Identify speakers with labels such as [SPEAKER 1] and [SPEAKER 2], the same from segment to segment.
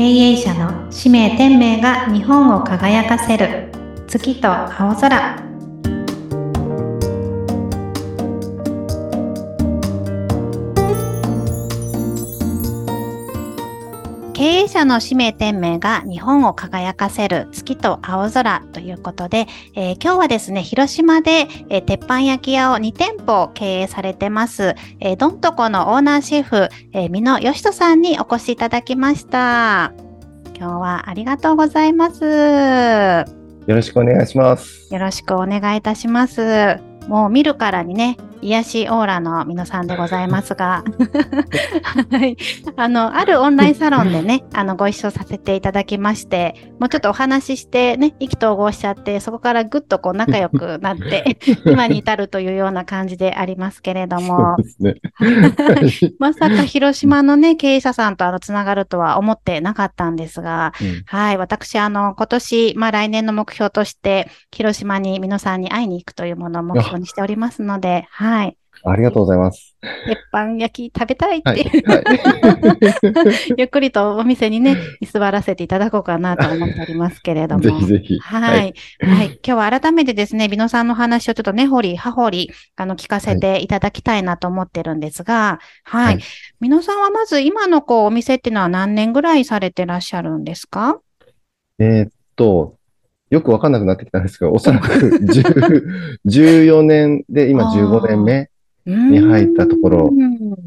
[SPEAKER 1] 経営者の使命天命が日本を輝かせる。月と青空。経営者の使命天命が日本を輝かせる月と青空ということで、えー、今日はですね、広島で、えー、鉄板焼き屋を2店舗経営されてます、えー、どんとこのオーナーシェフ、えー、美濃義人さんにお越しいただきました。今日はありがとうございます。
[SPEAKER 2] よろしくお願いします。
[SPEAKER 1] よろしくお願いいたします。もう見るからにね、癒しオーラの皆さんでございますが、はい。あの、あるオンラインサロンでね、あの、ご一緒させていただきまして、もうちょっとお話ししてね、意気投合しちゃって、そこからぐっとこう仲良くなって、今に至るというような感じでありますけれども、ね、まさか広島のね、経営者さんとあの、つながるとは思ってなかったんですが、うん、はい。私、あの、今年、まあ来年の目標として、広島に皆さんに会いに行くというものを目標にしておりますので、はい。はい。
[SPEAKER 2] ありがとうございます。
[SPEAKER 1] 鉄板焼き食べたいって、はいはい、ゆっくりとお店にね、居座らせていただこうかなと思っておりますけれども。
[SPEAKER 2] ぜひぜひ。
[SPEAKER 1] はい。はい。はい、今日は改めてですね、美濃さんの話をちょっとね、掘り、葉掘り、あの、聞かせていただきたいなと思ってるんですが、はい。美濃さんはまず今のこう、お店っていうのは何年ぐらいされてらっしゃるんですか？
[SPEAKER 2] えー、っと、よくわかんなくなってきたんですが、おそらく14年で今15年目に入ったところ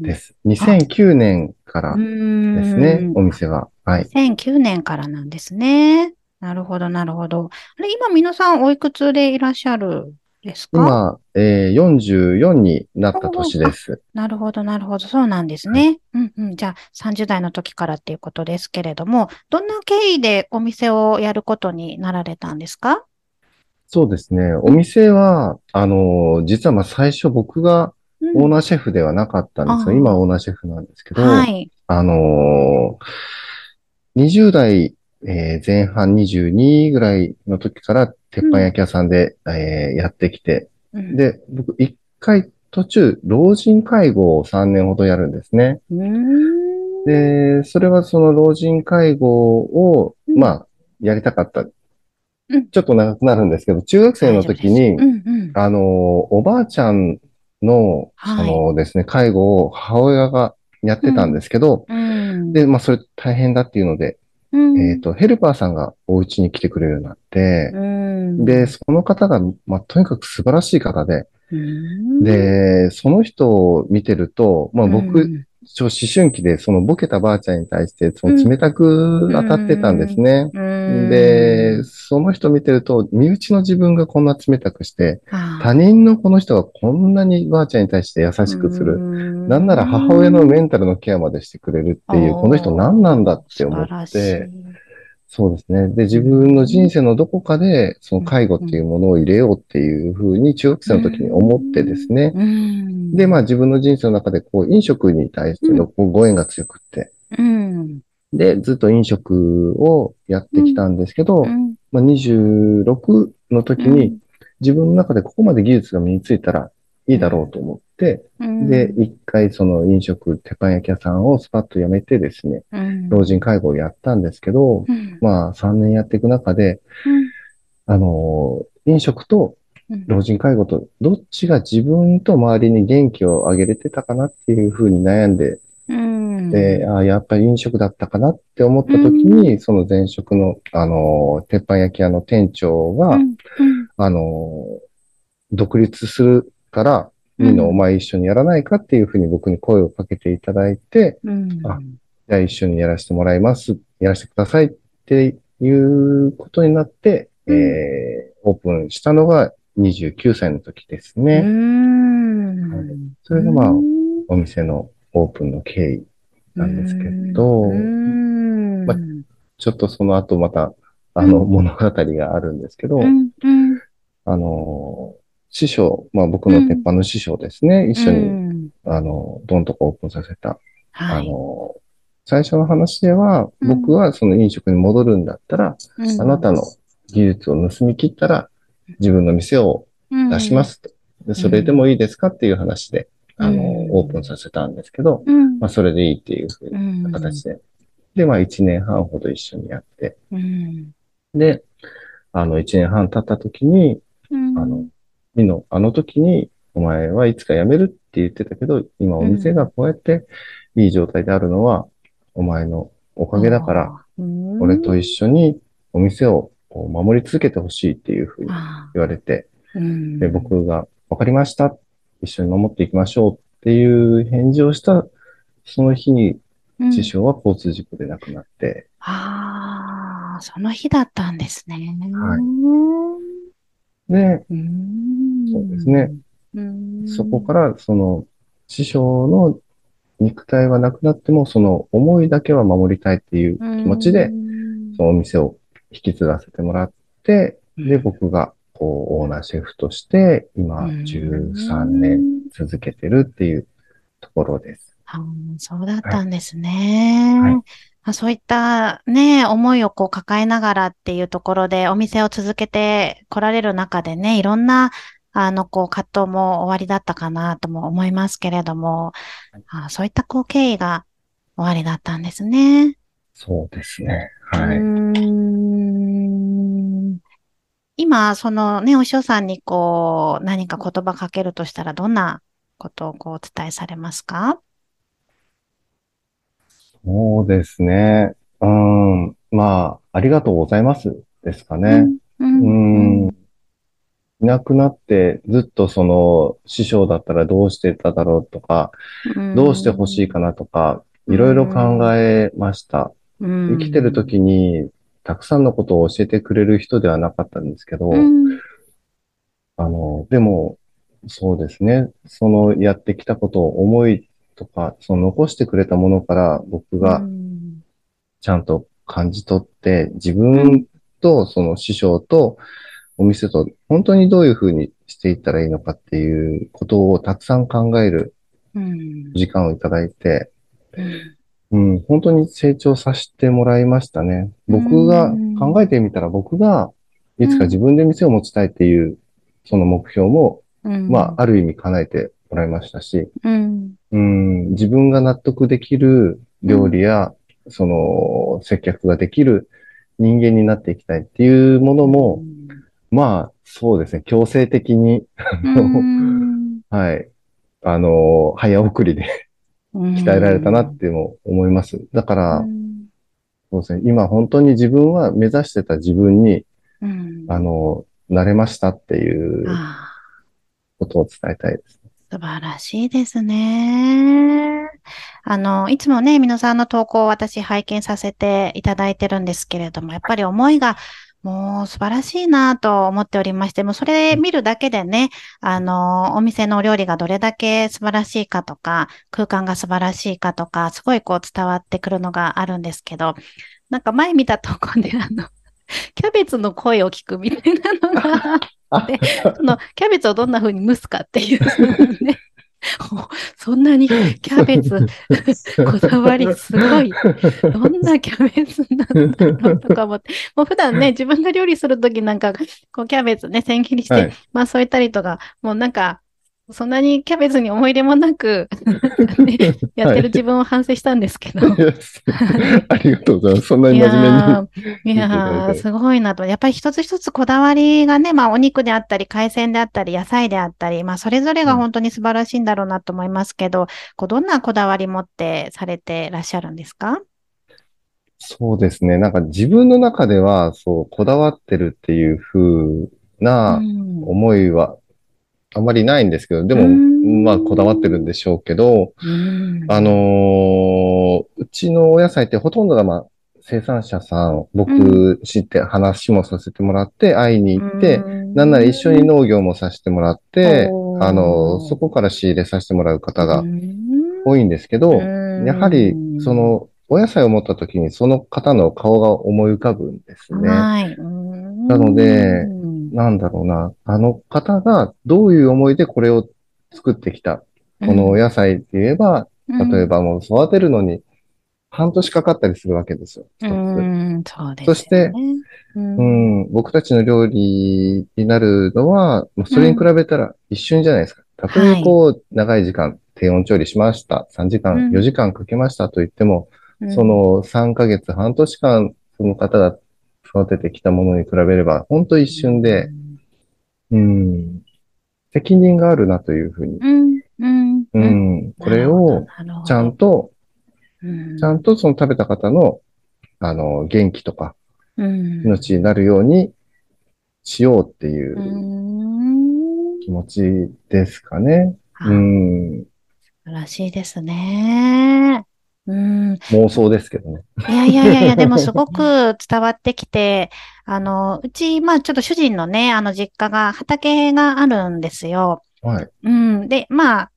[SPEAKER 2] です。2009年からですね、お店は。はい。
[SPEAKER 1] 2009年からなんですね。なるほど、なるほど。あれ、今皆さんおいくつでいらっしゃるですか？
[SPEAKER 2] 今、えー、44になった年です。
[SPEAKER 1] なるほど、なるほど。そうなんですね。はい、うんうん。じゃあ、30代の時からっていうことですけれども、どんな経緯でお店をやることになられたんですか？
[SPEAKER 2] そうですね。お店は、あの、実はまあ最初僕がオーナーシェフではなかったんですよ。うん、今オーナーシェフなんですけど、はい、あの、20代、えー、前半22ぐらいの時から鉄板焼き屋さんで、うん、えー、やってきて、うん、で、僕一回途中、老人介護を3年ほどやるんですね。で、それはその老人介護を、まあ、やりたかった。ちょっと長くなるんですけど、中学生の時に、あの、おばあちゃんの、そのですね、介護を母親がやってたんですけど、で、まあ、それ大変だっていうので、えっ、と、ヘルパーさんがお家に来てくれるようになって、で、その方が、まあ、とにかく素晴らしい方で、で、その人を見てると、まあ僕、思春期でそのボケたばあちゃんに対してその冷たく当たってたんですね。で、その人見てると、身内の自分がこんな冷たくして、他人のこの人がこんなにばあちゃんに対して優しくする。なんなら母親のメンタルのケアまでしてくれるっていう、この人何なんだって思って、そうですね。で、自分の人生のどこかで、その介護っていうものを入れようっていうふうに中学生の時に思ってですね。で、まあ自分の人生の中で、こう、飲食に対してのご縁が強くって。で、ずっと飲食をやってきたんですけど、まあ、26の時に、自分の中でここまで技術が身についたらいいだろうと思って、うん、で、一回その飲食、鉄板焼き屋さんをスパッと辞めてですね、うん、老人介護をやったんですけど、うん、まあ3年やっていく中で、あの、飲食と老人介護とどっちが自分と周りに元気をあげれてたかなっていうふうに悩んで、で、あやっぱり飲食だったかなって思った時に、その前職の、あの、鉄板焼き屋の店長が、あの、独立するから、みんなお前一緒にやらないかっていうふうに僕に声をかけていただいて、うん、あ、じゃあ一緒にやらせてもらいます。やらせてくださいっていうことになって、うん、えー、オープンしたのが29歳の時ですね。はい、それがまあ、お店のオープンの経緯なんですけど、まあ、ちょっとその後また、あの、物語があるんですけど、あの、師匠、まあ僕の鉄板の師匠ですね、うん、一緒に、うん、あの、どんとこオープンさせた。はい、あの、最初の話では、僕はその飲食に戻るんだったら、うん、あなたの技術を盗み切ったら、自分の店を出しますと。でそれでもいいですかっていう話で、あの、オープンさせたんですけど、まあそれでいいっていうふうな形で。で、まあ1年半ほど一緒にやって、
[SPEAKER 1] うん、
[SPEAKER 2] で、あの1年半経った時に、
[SPEAKER 1] うん、
[SPEAKER 2] あの、みの、あの時に、お前はいつか辞めるって言ってたけど、今お店がこうやっていい状態であるのは、お前のおかげだから、俺と一緒にお店を守り続けてほしいっていうふうに言われて、で僕が分かりました。一緒に守っていきましょうっていう返事をしたその日に師匠は交通事故で亡くなって。
[SPEAKER 1] うん、ああ、その日だったんですね。
[SPEAKER 2] はい。で、そうですね。そこから、その、師匠の肉体はなくなっても、その思いだけは守りたいっていう気持ちで、そのお店を引き継がせてもらって、で、僕が、こう、オーナーシェフとして、今、13年続けてるっていうところです。
[SPEAKER 1] そうだったんですね。はい。はい、そういったね、思いをこう抱えながらっていうところでお店を続けて来られる中でね、いろんなあの、こう、葛藤も終わりだったかなとも思いますけれども、あそういったこう経緯が終わりだったんですね。
[SPEAKER 2] そうですね。はい。
[SPEAKER 1] 今、そのね、お師匠さんにこう、何か言葉かけるとしたら、どんなことをこうお伝えされますか？
[SPEAKER 2] そうですね。うん。まあ、ありがとうございますですかね。うん。うんいなくなってずっとその師匠だったらどうしてただろうとか、どうしてほしいかなとか、いろいろ考えました。生きてる時にたくさんのことを教えてくれる人ではなかったんですけど、あの、でも、そうですね。そのやってきたことを思いとか、その残してくれたものから僕がちゃんと感じ取って、自分とその師匠とお店と本当にどういうふうにしていったらいいのかっていうことをたくさん考える時間をいただいて、うん、本当に成長させてもらいましたね。僕が考えてみたら僕がいつか自分で店を持ちたいっていうその目標も、まあ、ある意味叶えてもらいましたし、
[SPEAKER 1] うん、
[SPEAKER 2] 自分が納得できる料理や、その接客ができる人間になっていきたいっていうものも、まあ、そうですね。強制的にはい。あの、早送りで鍛えられたなっても思います。だから、そうですね。今本当に自分は目指してた自分に、あの、なれましたっていうことを伝えたいです。
[SPEAKER 1] 素晴らしいですね。あの、いつもね、皆さんの投稿を私拝見させていただいてるんですけれども、やっぱり思いがもう素晴らしいなと思っておりまして、もうそれ見るだけでね、あの、お店のお料理がどれだけ素晴らしいかとか、空間が素晴らしいかとか、すごいこう伝わってくるのがあるんですけど、なんか前見たとこで、あの、キャベツの声を聞くみたいなのがで、そのキャベツをどんな風に蒸すかっていう、ね、そんなにキャベツ、こだわりすごい。どんなキャベツなんだろうとか思って。もう普段ね、自分が料理するときなんか、こうキャベツね、千切りして、はい、まあ添えたりとか、もうなんか、そんなにキャベツに思い入れもなく ね、やってる自分を反省したんですけど。は
[SPEAKER 2] い、ありがとうございます。そんなに真面
[SPEAKER 1] 目に。いやー、すごいなと。やっぱり一つ一つこだわりがね、まあお肉であったり、海鮮であったり、野菜であったり、まあそれぞれが本当に素晴らしいんだろうなと思いますけど、うん、こうどんなこだわり持ってされてらっしゃるんですか？
[SPEAKER 2] そうですね。なんか自分の中では、そう、こだわってるっていう風な思いはあんまりないんですけど、でも、まあ、こだわってるんでしょうけど、あのー、うちのお野菜ってほとんどが、まあ、生産者さん、僕知って話もさせてもらって、会いに行って、なんなら一緒に農業もさせてもらって、あの、そこから仕入れさせてもらう方が多いんですけど、やはり、その、お野菜を持った時にその方の顔が思い浮かぶんですね。
[SPEAKER 1] はい、
[SPEAKER 2] なので、なんだろうな、あの方がどういう思いでこれを作ってきた？このお野菜って言えば、うん、例えばもう育てるのに半年かかったりするわけですよ。
[SPEAKER 1] そうです
[SPEAKER 2] ね、そして、うん、うん、僕たちの料理になるのは、それに比べたら一瞬じゃないですか。たとえこう、長い時間、低温調理しました。3時間、4時間かけましたと言っても、その3ヶ月、半年間、その方が育ててきたものに比べれば、本当一瞬で、うん、責任があるなというふうに。うん、うん、うん。これを、ちゃんと、ちゃんとその食べた方の、あの、元気とか、命になるようにしようっていう気持ちですかね。うん。素
[SPEAKER 1] 晴らしいですね。
[SPEAKER 2] うん。妄想ですけどね。
[SPEAKER 1] いやいやいやいや、でもすごく 伝わってきて、あの、うち、まあちょっと主人のね、あの実家が畑があるんですよ。はい。うん。で、まあ、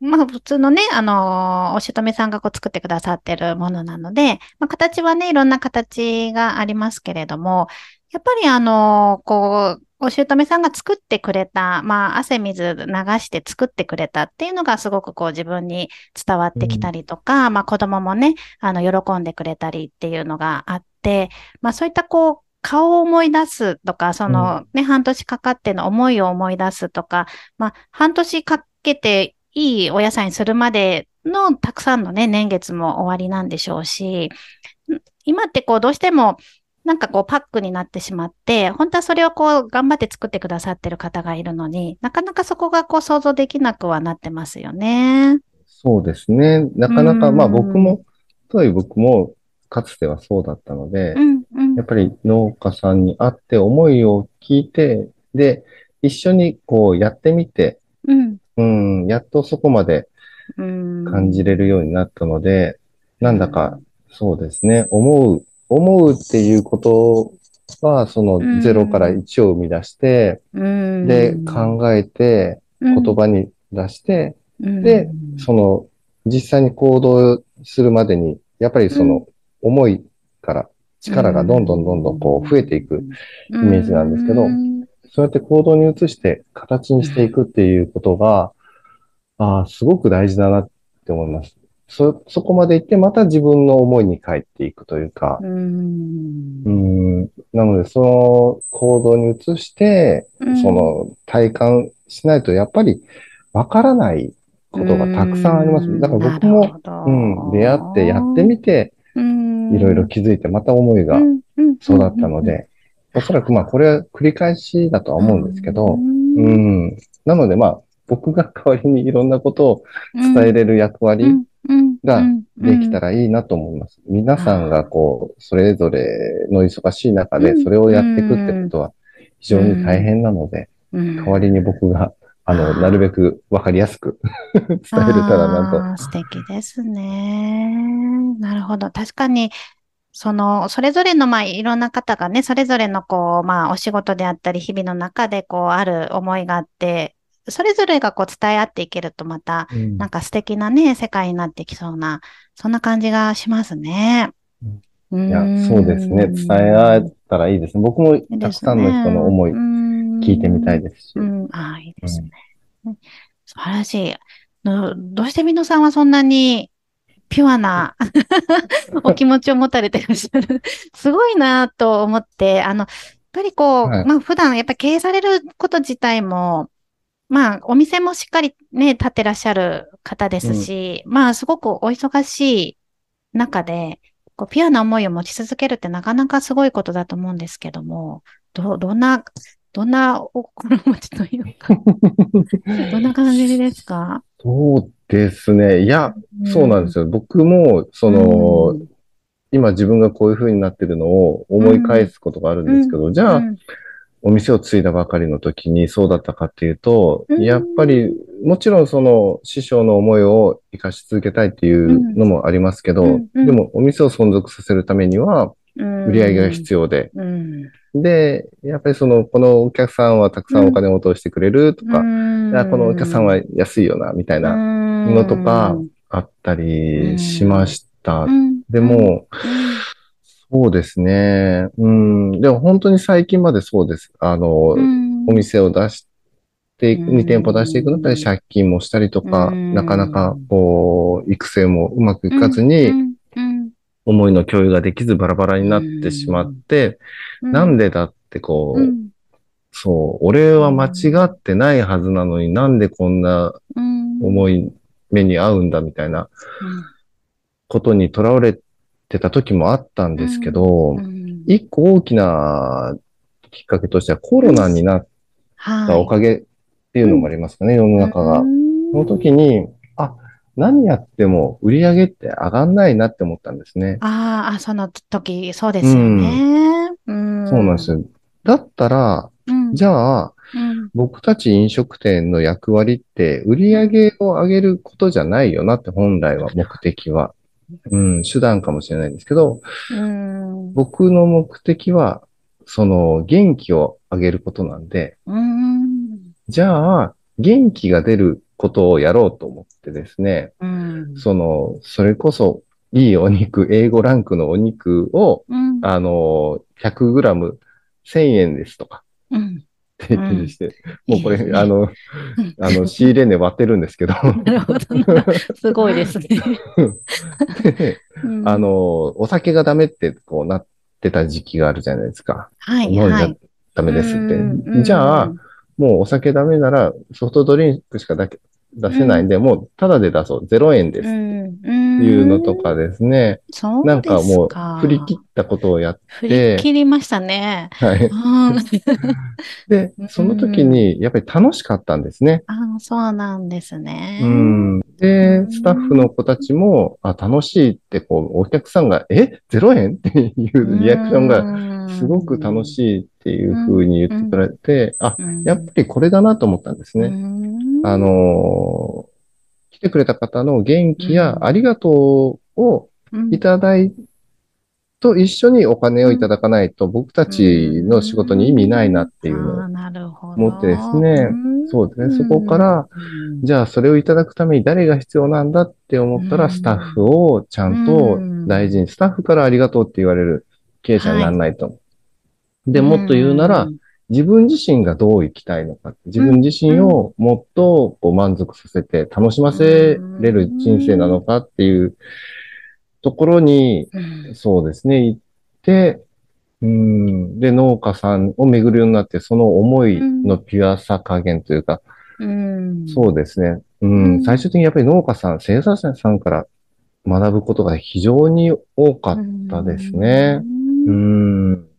[SPEAKER 1] まあ普通のね、あの、お姑さんがこう作ってくださってるものなので、まあ形はね、いろんな形がありますけれども、やっぱりあの、こう、お姑さんが作ってくれた、まあ、汗水流して作ってくれたっていうのがすごくこう自分に伝わってきたりとか、うん、まあ子供もね、あの、喜んでくれたりっていうのがあって、まあそういったこう、顔を思い出すとか、そのね、うん、半年かかっての思いを思い出すとか、まあ半年かけていいお野菜にするまでのたくさんのね、年月も終わりなんでしょうし、今ってこうどうしてもなんかこうパックになってしまって、本当はそれをこう頑張って作ってくださってる方がいるのに、なかなかそこがこう想像できなくはなってますよね。
[SPEAKER 2] そうですね。なかなか、まあ僕も、とはいえ僕もかつてはそうだったので、うんうん、やっぱり農家さんに会って思いを聞いて、で、一緒にこうやってみて、うん、うんやっとそこまで感じれるようになったので、なんだかそうですね、思う思うっていうことは、その0から1を生み出して、うん、で、考えて、言葉に出して、うん、で、その、実際に行動するまでに、やっぱりその、思いから力がどんどんどんどんこう増えていくイメージなんですけど、そうやって行動に移して形にしていくっていうことが、ああ、すごく大事だなって思います。そ、そこまで行ってまた自分の思いに帰っていくというか、うん、なのでその行動に移して、その体感しないとやっぱりわからないことがたくさんあります。だから僕も、うん、出会ってやってみて、いろいろ気づいてまた思いが育ったので、おそらくまあこれは繰り返しだとは思うんですけど、うん、なのでまあ僕が代わりにいろんなことを伝えれる役割ができたらいいなと思います。皆さんがこう、それぞれの忙しい中でそれをやっていくってことは非常に大変なので、代わりに僕があの、なるべくわかりやすく 伝えれたらな
[SPEAKER 1] と。素敵ですね。なるほど。確かに、その、それぞれの、まあ、いろんな方がね、それぞれの、こう、まあ、お仕事であったり、日々の中で、こう、ある思いがあって、それぞれがこう伝え合っていけるとまた、なんか素敵なね、世界になってきそうな、そんな感じがしますね。
[SPEAKER 2] いや、そうですね。伝え合えたらいいですね。僕もたくさんの人の思い聞いてみたいですし。
[SPEAKER 1] ああ、いいですね。素晴らしい。どうして皆さんはそんなにピュアな お気持ちを持たれてらっしゃる？すごいなと思って、あの、やっぱりこう、はい、まあ普段やっぱり経営されること自体も、まあ、お店もしっかりね、立ってらっしゃる方ですし、うん、まあ、すごくお忙しい中で、こう、ピュアな思いを持ち続けるってなかなかすごいことだと思うんですけども、ど、どんな、どんなお心持ちというか どんな感じですか？
[SPEAKER 2] そうですね。いや、うん、そうなんですよ。僕も、その、うん、今自分がこういう風になってるのを思い返すことがあるんですけど、じゃあ、お店を継いだばかりの時にそうだったかっていうと、やっぱり、もちろんその師匠の思いを生かし続けたいっていうのもありますけど、でもお店を存続させるためには、売り上げが必要で、で、やっぱりその、このお客さんはたくさんお金を落としてくれるとか、このお客さんは安いよな、みたいなのとかあったりしました。でも、そうですね。うん。でも本当に最近までそうです。あの、うん、お店を出していく、2店舗出していくので借金もしたりとか、なかなかこう、育成もうまくいかずに、思いの共有ができずバラバラになってしまって、なんでだってこう、そう、俺は間違ってないはずなのになんでこんな重い目に遭うんだみたいなことにとらわれってた時もあったんですけど、一個大きなきっかけとしてはコロナになったおかげっていうのもありますかね、世の中が。その時に、あ、何やっても売り上げって上がんないなって思ったんですね。
[SPEAKER 1] ああ、その時、そうですよね。
[SPEAKER 2] うん、そうなんですよ。だったら、うん、じゃあ、うん、僕たち飲食店の役割って売り上げを上げることじゃないよなって本来は目的は。うん、手段かもしれないんですけど、うん、僕の目的は、その元気を上げることなんで、うん、じゃあ、元気が出ることをやろうと思ってですね、うん、その、それこそ、いいお肉、英語ランクのお肉を、うん、あの、100グラム1000円ですとか、うん、って言ってして、もうこれ、いいね、あの、あの、仕入れ値割ってるんですけど。なるほど
[SPEAKER 1] すごいですね。
[SPEAKER 2] あの、お酒がダメってこうなってた時期があるじゃないですか。はい。飲んじゃダメですって。じゃあ、もうお酒ダメならソフトドリンクしかだけ出せないんで、うん、もうタダで出そう。0円ですっていうのとかですね。
[SPEAKER 1] うん、
[SPEAKER 2] なんかもう振り切ったことをやって。
[SPEAKER 1] 振り切りましたね。はい。
[SPEAKER 2] で、その時にやっぱり楽しかったんですね。
[SPEAKER 1] あそうなんですね。
[SPEAKER 2] うん。で、スタッフの子たちも、あ、楽しいってこう、お客さんが、え ?0 円？っていうリアクションがすごく楽しいっていうふうに言ってくれて、あ、やっぱりこれだなと思ったんですね。あの来てくれた方の元気やありがとうをいただいと一緒にお金をいただかないと僕たちの仕事に意味ないなっていうのを思ってですね、そうですね、そこから、じゃあそれをいただくために誰が必要なんだって思ったらスタッフをちゃんと大事に、スタッフからありがとうって言われる経営者にならないと。で、もっと言うなら、自分自身がどう生きたいのか、自分自身をもっとこう満足させて楽しませれる人生なのかっていうところに、そうですね、行って、うん、で、農家さんを巡るようになって、その思いのピュアさ加減というか、うん、そうですね、うん、最終的にやっぱり農家さん、生産者さんから学ぶことが非常に多かったですね。うん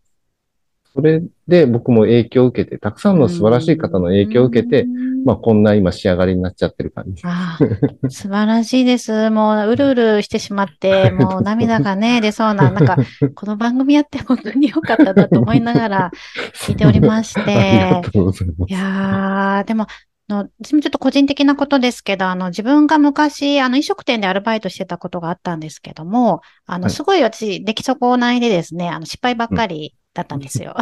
[SPEAKER 2] それで僕も影響を受けて、たくさんの素晴らしい方の影響を受けて、まあこんな今仕上がりになっちゃってる感じ。あ
[SPEAKER 1] あ素晴らしいです。もううるうるしてしまって、もう涙がね、出そうな、なんか、この番組やって本当に良かったなと思いながら聞いておりまして。ありがとうございます。いやー、でも、の、ちょっと個人的なことですけど、あの、自分が昔、あの、飲食店でアルバイトしてたことがあったんですけども、あの、すごい私、出来損ないでですね、あの、失敗ばっかりだったんですよ。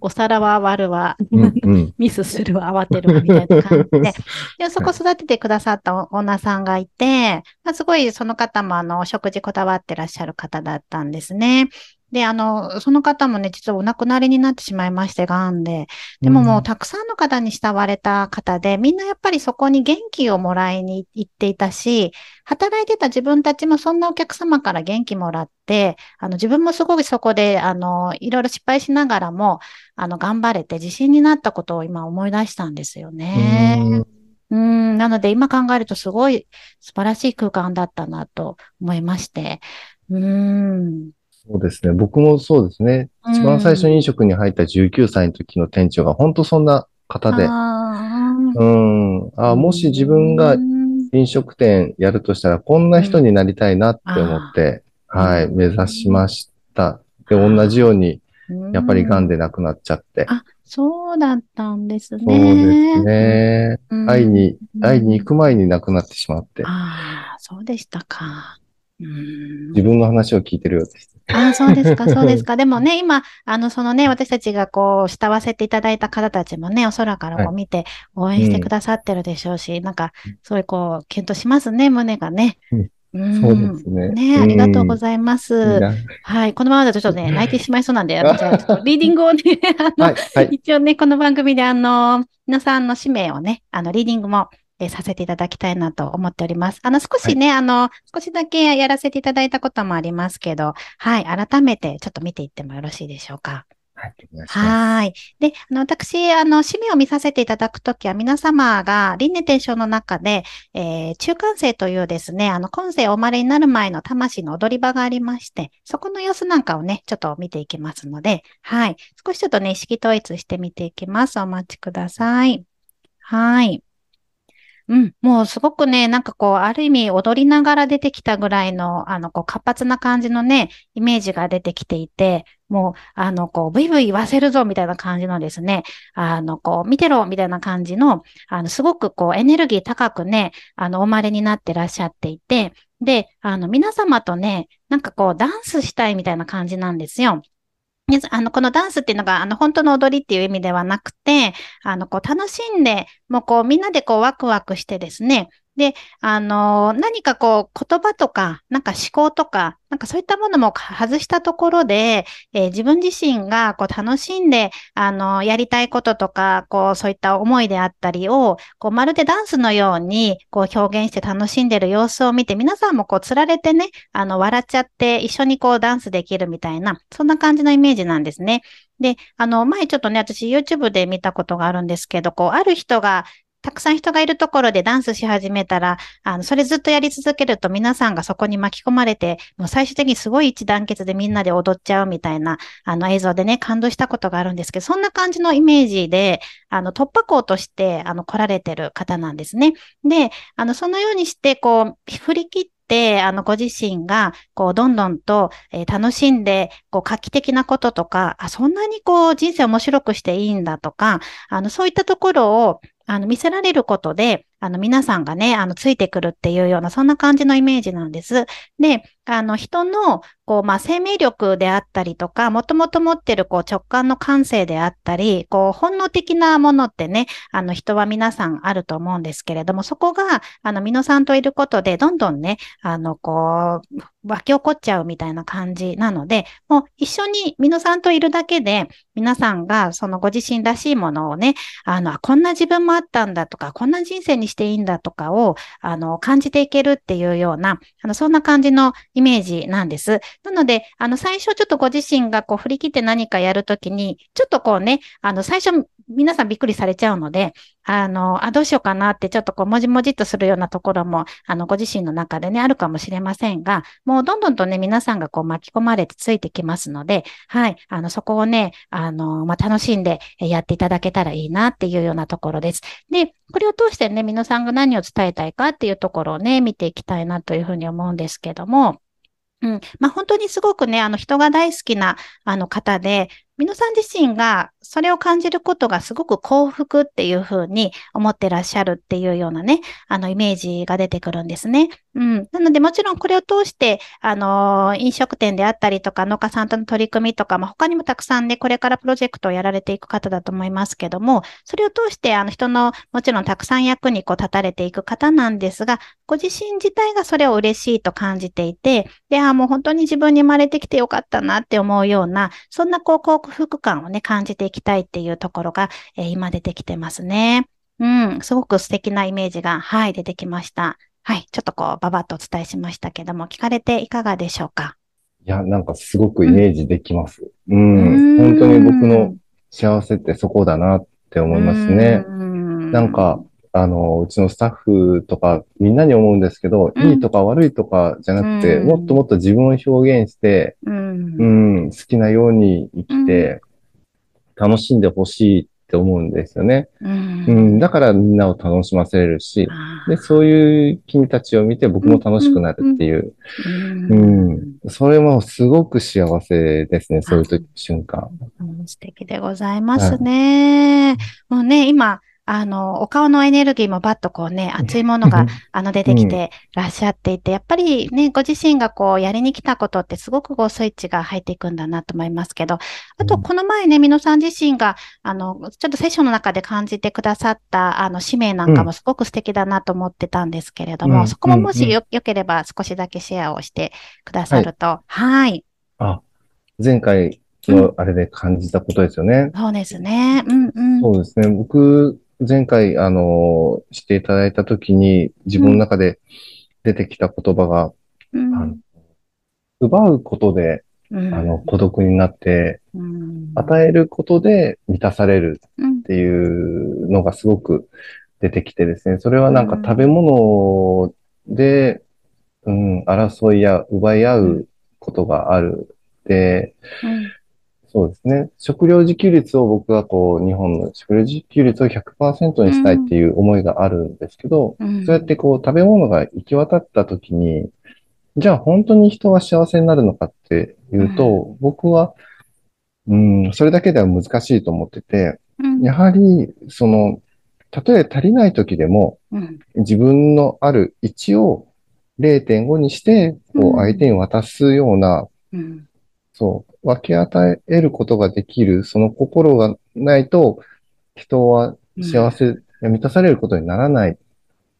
[SPEAKER 1] お皿は割るわ、ミスするわ、慌てるわ、みたいな感じで。で、そこ育ててくださったオーナーさんがいて、まあ、すごいその方もあの、食事こだわってらっしゃる方だったんですね。で、あの、その方もね、実はお亡くなりになってしまいまして、癌で。でももうたくさんの方に慕われた方で、みんなやっぱりそこに元気をもらいに行っていたし、働いてた自分たちもそんなお客様から元気もらって、あの、自分もすごくそこで、あの、いろいろ失敗しながらも、あの、頑張れて自信になったことを今思い出したんですよね。うん、なので今考えるとすごい素晴らしい空間だったなと思いまして。うん。
[SPEAKER 2] そうですね。僕もそうですね。一番最初に飲食に入った19歳の時の店長が本当そんな方で。うん。あもし自分が飲食店やるとしたら、こんな人になりたいなって思って、はい、目指しました。で、同じように、やっぱり癌で亡くなっちゃって。
[SPEAKER 1] あ、そうだったんですね。
[SPEAKER 2] そうですね。会いに、会いに行く前に亡くなってしまって。
[SPEAKER 1] ああ、そうでしたか。
[SPEAKER 2] 自分の話を聞いてるようです。
[SPEAKER 1] ああ、そうですか、そうですか。でもね、今、あの、そのね、私たちがこう、慕わせていただいた方たちもね、お空からこう見て、応援してくださってるでしょうし、はいうん、なんか、そういうこう、検討しますね、胸がね。
[SPEAKER 2] うん、そうですね。
[SPEAKER 1] ね、ありがとうございます。はい。このままだとちょっとね、泣いてしまいそうなんで、じゃあ、ちょっとリーディングをね、あの、はいはい、一応ね、この番組であの、皆さんの使命をね、あの、リーディングもえさせていただきたいなと思っております。あの、少しね、はい、あの、少しだけやらせていただいたこともありますけど、はい、改めてちょっと見ていってもよろしいでしょうか。
[SPEAKER 2] はい。
[SPEAKER 1] はい。で、あの、私、あの、締めを見させていただくときは、皆様が輪廻転生の中で、えー、中間生というですね、あの、今世お生まれになる前の魂の踊り場がありまして、そこの様子なんかをね、ちょっと見ていきますので、はい。少しちょっとね、意識統一してみていきます。お待ちください。はい。うん、もうすごくね、なんかこう、ある意味踊りながら出てきたぐらいの、あの、こう、活発な感じのね、イメージが出てきていて、もう、あの、こう、ブイブイ言わせるぞ、みたいな感じのですね、あの、こう、見てろ、みたいな感じの、あの、すごくこう、エネルギー高くね、あの、お生まれになってらっしゃっていて、で、あの、皆様とね、なんかこう、ダンスしたいみたいな感じなんですよ。あの、このダンスっていうのが、あの、本当の踊りっていう意味ではなくて、あの、こう、楽しんで、もうこう、みんなでこう、ワクワクしてですね、で、あの、何かこう、言葉とか、なんか思考とか、なんかそういったものも外したところで、えー、自分自身がこう楽しんで、あの、やりたいこととか、こう、そういった思いであったりを、こう、まるでダンスのように、こう、表現して楽しんでる様子を見て、皆さんもこう、つられてね、あの、笑っちゃって、一緒にこう、ダンスできるみたいな、そんな感じのイメージなんですね。で、あの、前ちょっとね、私 YouTube で見たことがあるんですけど、こう、ある人が、たくさん人がいるところでダンスし始めたら、あの、それずっとやり続けると皆さんがそこに巻き込まれて、もう最終的にすごい一団結でみんなで踊っちゃうみたいな、あの映像でね、感動したことがあるんですけど、そんな感じのイメージで、あの、突破口として、あの、来られてる方なんですね。で、あの、そのようにして、こう、振り切って、あの、ご自身が、こう、どんどんと、えー、楽しんで、こう、画期的なこととか、あ、そんなにこう、人生面白くしていいんだとか、あの、そういったところを、あの、見せられることで、あの、皆さんがね、あの、ついてくるっていうような、そんな感じのイメージなんです。で、あの、人の、こう、まあ、生命力であったりとか、もともと持ってる、こう、直感の感性であったり、こう、本能的なものってね、あの、人は皆さんあると思うんですけれども、そこが、あの、皆さんといることで、どんどんね、あの、こう、湧き起こっちゃうみたいな感じなので、もう一緒に皆さんといるだけで、皆さんがそのご自身らしいものをね、あの、こんな自分もあったんだとか、こんな人生にしていいんだとかを、あの、感じていけるっていうような、あの、そんな感じのイメージなんです。なので、あの、最初ちょっとご自身がこう振り切って何かやるときに、ちょっとこうね、あの、最初皆さんびっくりされちゃうので、あの、あ、どうしようかなってちょっとこう、もじもじっとするようなところも、あの、ご自身の中でね、あるかもしれませんが、もうどんどんとね、皆さんがこう巻き込まれてついてきますので、はい、あの、そこをね、あの、まあ、楽しんでやっていただけたらいいなっていうようなところです。で、これを通してね、皆さんが何を伝えたいかっていうところをね、見ていきたいなというふうに思うんですけども、うん。まあ、本当にすごくね、あの人が大好きなあの方で、皆さん自身がそれを感じることがすごく幸福っていうふうに思ってらっしゃるっていうようなね、あのイメージが出てくるんですね。うん。なのでもちろんこれを通して、あの、飲食店であったりとか農家さんとの取り組みとか、まあ、他にもたくさんね、これからプロジェクトをやられていく方だと思いますけども、それを通してあの人のもちろんたくさん役にこう立たれていく方なんですが、ご自身自体がそれを嬉しいと感じていて、で、あもう本当に自分に生まれてきてよかったなって思うような、そんなこう幸福感をね、感じていきたいっていうところが、えー、今出てきてますね。うん、すごく素敵なイメージが、はい、出てきました。はい、ちょっとこう、ばばっとお伝えしましたけども、聞かれていかがでしょうか？
[SPEAKER 2] いや、なんかすごくイメージできます。うん、うん本当に僕の幸せってそこだなって思いますね。んなんか、あの、うちのスタッフとかみんなに思うんですけど、うん、いいとか悪いとかじゃなくて、うん、もっともっと自分を表現して、うん、うん、好きなように生きて、楽しんでほしいって思うんですよね。うん、だからみんなを楽しませれるし、で、そういう君たちを見て僕も楽しくなるっていう。うん、それもすごく幸せですね、そういう瞬間。
[SPEAKER 1] 素敵でございますね。もうね、今、あの、お顔のエネルギーもバッとこうね、熱いものが、あの、出てきてらっしゃっていて、やっぱりね、ご自身がこう、やりに来たことってすごくこう、スイッチが入っていくんだなと思いますけど、あと、この前ね、みのさん自身が、あの、ちょっとセッションの中で感じてくださった、あの、使命なんかもすごく素敵だなと思ってたんですけれども、うん、そこももしよ、よければ少しだけシェアをしてくださると、はい。はい、
[SPEAKER 2] あ、前回のあれで感じたことですよね。
[SPEAKER 1] うん、そうですね。うんうん。
[SPEAKER 2] そうですね。僕、前回、あの、していただいたときに、自分の中で出てきた言葉が、うん、あの奪うことであの、孤独になって、与えることで満たされるっていうのがすごく出てきてですね、それはなんか食べ物で、うん、争いや奪い合うことがある。で、そうですね。食料自給率を僕はこう、日本の食料自給率を100%にしたいっていう思いがあるんですけど、うん、そうやってこう、食べ物が行き渡った時に、じゃあ本当に人は幸せになるのかっていうと、うん、僕は、うん、それだけでは難しいと思ってて、うん、やはり、その、たとえ足りない時でも、自分のある1を0.5にして、こう、相手に渡すような、そう、分け与えることができる、その心がないと、人は幸せ、満たされることにならない。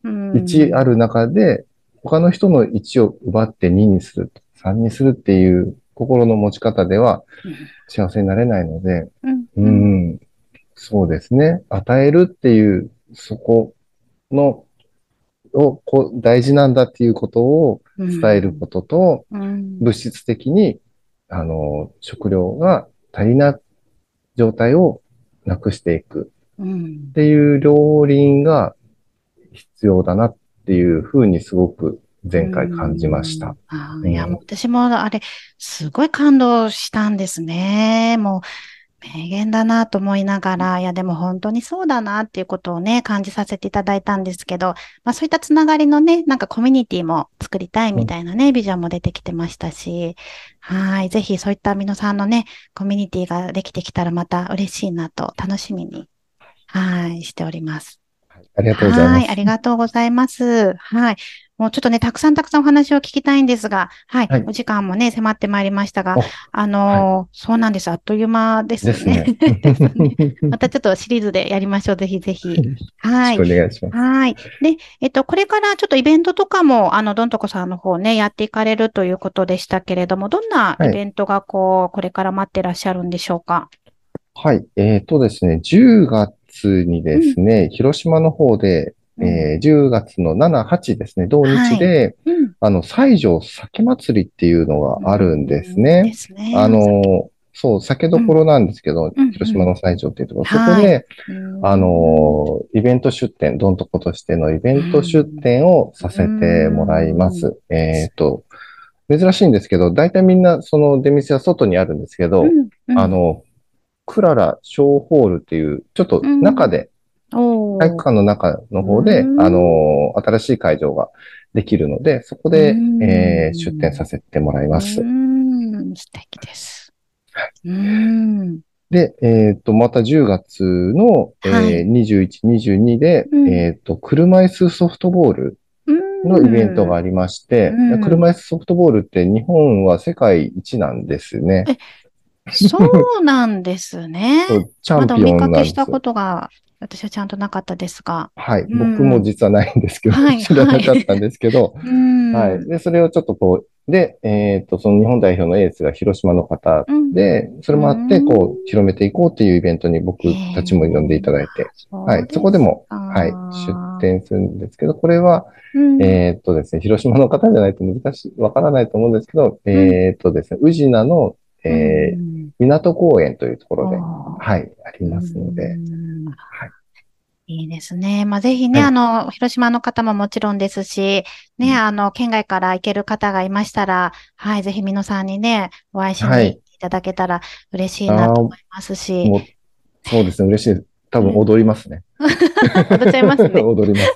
[SPEAKER 2] 1ある中で、他の人の1を奪って2にする、3にするっていう心の持ち方では幸せになれないので、うん、ん、そうですね。与えるっていう、そこの、をこ大事なんだっていうことを伝えることと、物質的に、あの、食料が足りない状態をなくしていくっていう両輪が必要だなっっていうふうにすごく前回感じました。
[SPEAKER 1] いや、私もあれ、すごい感動したんですね。もう、名言だなと思いながら、いや、でも本当にそうだなっていうことをね、感じさせていただいたんですけど、まあそういったつながりのね、なんかコミュニティも作りたいみたいなね、うん、ビジョンも出てきてましたし、はい。ぜひそういった皆さんのね、コミュニティができてきたらまた嬉しいなと楽しみに、はい、しております。
[SPEAKER 2] ありがとうございます。
[SPEAKER 1] はい、ありがとうございます。はい。もうちょっとね、たくさんたくさんお話を聞きたいんですが、はい。はい、お時間もね、迫ってまいりましたが、あのーはい、そうなんです。あっという間ですね。ですね またちょっとシリーズでやりましょう。ぜひぜひ。
[SPEAKER 2] はい。お願いします。
[SPEAKER 1] はい。で、えっと、これからちょっとイベントとかも、あの、どんとこさんの方ね、やっていかれるということでしたけれども、どんなイベントがこう、はい、これから待ってらっしゃるんでしょうか？
[SPEAKER 2] はい。えっ、ー、とですね、10月月にですね、うん、広島の方で、えー、10月の7、8ですね、同日で、はい。うん、あの、西条酒祭りっていうのがあるんですね。うん、ね。あの、そう、酒どころなんですけど、うん、広島の西条っていうところ、そこで、はい、あの、イベント出店、どんとことしてのイベント出店をさせてもらいます。えっ、ー、と、珍しいんですけど、大体みんなその出店は外にあるんですけど、あの、クララ小ホールっていう、ちょっと中で、体育館の中の方で、あの、新しい会場ができるので、そこで、えー、出展させてもらいます。素
[SPEAKER 1] 敵です。
[SPEAKER 2] で、えっ、ー、と、また10月の、えー、21、22で、えっ、と、車椅子ソフトボールのイベントがありまして、車椅子ソフトボールって日本は世界一なんですね。
[SPEAKER 1] そうなんですね。チャンピオンまだお見かけしたことが、私はちゃんとなかったですが。
[SPEAKER 2] はい。うん、僕も実はないんですけど、はい、知らなかったんですけど、はい、はい。で、それをちょっとこう、で、えっ、ー、と、その日本代表のエースが広島の方で、うん、それもあって、こう、広めていこうっていうイベントに僕たちも呼んでいただいて、はい。そこでも、はい、出展するんですけど、これは、うん、えっ、とですね、広島の方じゃないと難しい、わからないと思うんですけど、えっ、とですね、宇品のえー、港公園というところで、はい、ありますので、はい。
[SPEAKER 1] いいですね。まあ、ぜひね、はい、あの、広島の方ももちろんですし、ね、うん、あの、県外から行ける方がいましたら、はい、ぜひ皆さんにね、お会いしにいただけたら嬉しいなと思いますし。はい、
[SPEAKER 2] そうですね、嬉しい。多分踊りますね。
[SPEAKER 1] 踊っちゃいますね。
[SPEAKER 2] 踊りま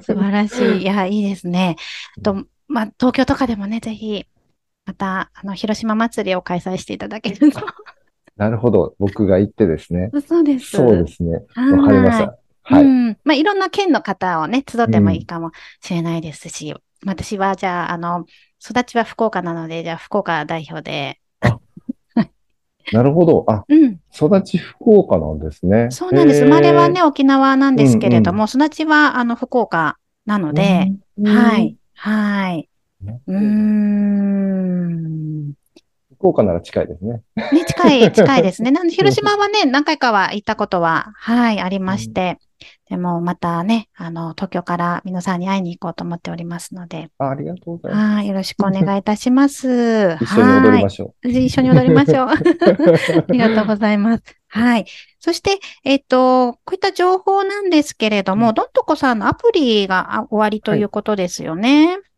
[SPEAKER 2] す。
[SPEAKER 1] 素晴らしい。いや、いいですね。と、まあ、東京とかでもね、ぜひ、また、あの、広島祭りを開催していただけると。
[SPEAKER 2] なるほど。僕が行ってですね。
[SPEAKER 1] そうです。
[SPEAKER 2] そうですね。わかりました。はい。う
[SPEAKER 1] ん。まあ、いろんな県の方をね、集ってもいいかもしれないですし、うん、私は、じゃあ、あの、育ちは福岡なので、じゃあ、福岡代表で。
[SPEAKER 2] なるほど。あ、うん、育ち福岡なんですね。
[SPEAKER 1] そうなんです。生まれはね、沖縄なんですけれども、うんうん、育ちは、あの、福岡なので、はい。はい。うん。
[SPEAKER 2] 福岡なら近いですね。
[SPEAKER 1] ね、近い、近いですね。なんで、広島はね、何回かは行ったことは、はい、ありまして。でもまたね、あの、東京から皆さんに会いに行こうと思っておりますので。
[SPEAKER 2] あありがとうございます。
[SPEAKER 1] はい、よろしくお願いいたします。
[SPEAKER 2] 一緒に踊りましょ
[SPEAKER 1] う。一緒に踊りましょう。ありがとうございます。はい。そして、えっ、と、こういった情報なんですけれども、どんとこさんのアプリが終わりということですよね。
[SPEAKER 2] はい。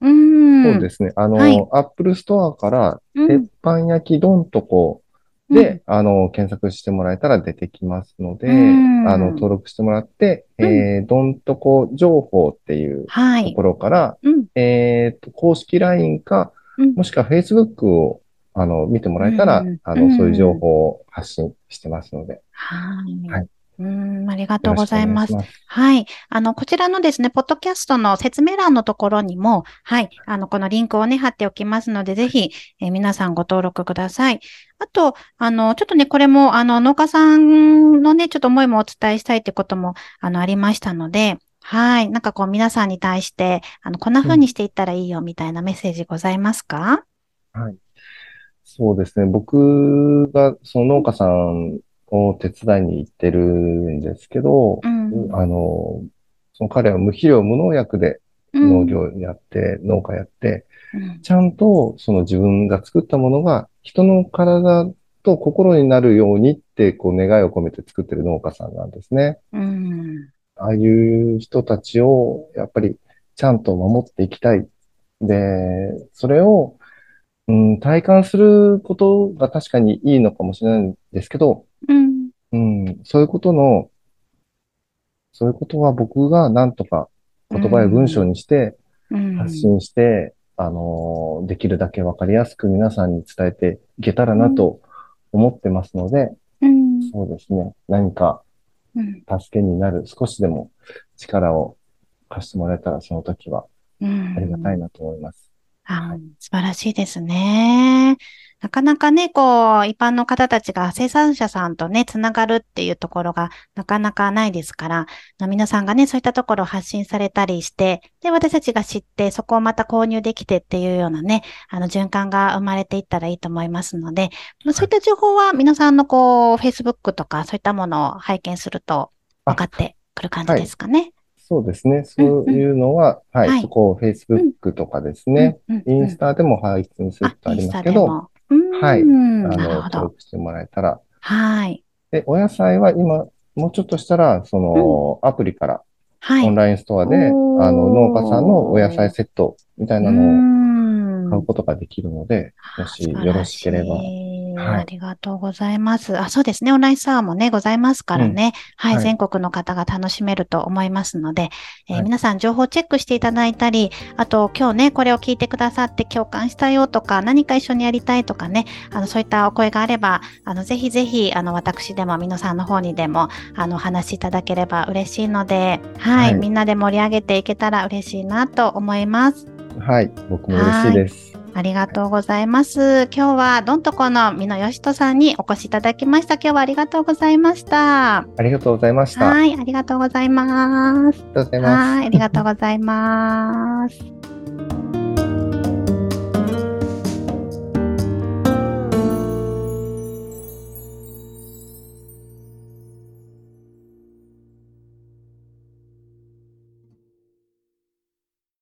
[SPEAKER 2] うん。そうですね。あの、はい、 Apple Store から、鉄板焼きどんとこで、うん、あの、検索してもらえたら出てきますので、あの、登録してもらって、うん、えー、どんとこ情報っていうところから、はい、えっ、と、公式 LINE か、もしくは Facebook をあの、見てもらえたら、あの、そういう情報を発信してますので。
[SPEAKER 1] はい。はい。うん、ありがとうございます。ますはい。あの、こちらのですね、ポッドキャストの説明欄のところにも、はい、あの、このリンクをね、貼っておきますので、ぜひ、えー、皆さんご登録ください。あと、あの、ちょっとね、これも、あの、農家さんのね、ちょっと思いもお伝えしたいってことも、あの、ありましたので、はい。なんかこう、皆さんに対して、あの、こんな風にしていったらいいよ、みたいなメッセージございますか、
[SPEAKER 2] うん、はい。そうですね。僕がその農家さんを手伝いに行ってるんですけど、うん、あの、その彼は無肥料、無農薬で農業やって、うん、農家やって、うん、ちゃんとその自分が作ったものが人の体と心になるようにってこう願いを込めて作ってる農家さんなんですね。うん、ああいう人たちをやっぱりちゃんと守っていきたい。で、それをうん、体感することが確かにいいのかもしれないんですけど、うん、うん、そういうことの、そういうことは僕がなんとか言葉や文章にして発信して、うん、あの、できるだけわかりやすく皆さんに伝えていけたらなと思ってますので、うん、そうですね。何か助けになる、少しでも力を貸してもらえたらその時はありがたいなと思います。
[SPEAKER 1] あ、素晴らしいですね。なかなかね、こう、一般の方たちが生産者さんとね、つながるっていうところがなかなかないですから、皆さんがね、そういったところを発信されたりして、で、私たちが知って、そこをまた購入できてっていうようなね、あの、循環が生まれていったらいいと思いますので、そういった情報は皆さんのこう、Facebook とかそういったものを拝見すると分かってくる感じですかね。
[SPEAKER 2] そうですね。そういうのは、はい、そこを Facebook とかですね、インスタでも配信するとありますけど、はい、あの、登録してもらえたら。はい。で、お野菜は今、もうちょっとしたら、その、アプリから、オンラインストアで、あの、農家さんのお野菜セットみたいなのを買うことができるので、もしよろしければ。
[SPEAKER 1] はい、ありがとうございます。あ、そうですね。オンラインサワーもね、ございますからね。うん、はい、はい、全国の方が楽しめると思いますので、えーはい、皆さん情報チェックしていただいたり、あと今日ね、これを聞いてくださって共感したよとか、何か一緒にやりたいとかね、あの、そういったお声があれば、あの、ぜひぜひ、あの、私でも、皆さんの方にでも、あの、お話しいただければ嬉しいので、はい、はい、みんなで盛り上げていけたら嬉しいなと思います。
[SPEAKER 2] はい、僕も嬉しいです。
[SPEAKER 1] ありがとうございます。今日はどんとこの美濃よしとさんにお越しいただきました。今日はありがとうございました。
[SPEAKER 2] ありがとうございました。
[SPEAKER 1] はい、ありがとうございます。あり
[SPEAKER 2] がとうございます。はい、
[SPEAKER 1] ありがとうございます。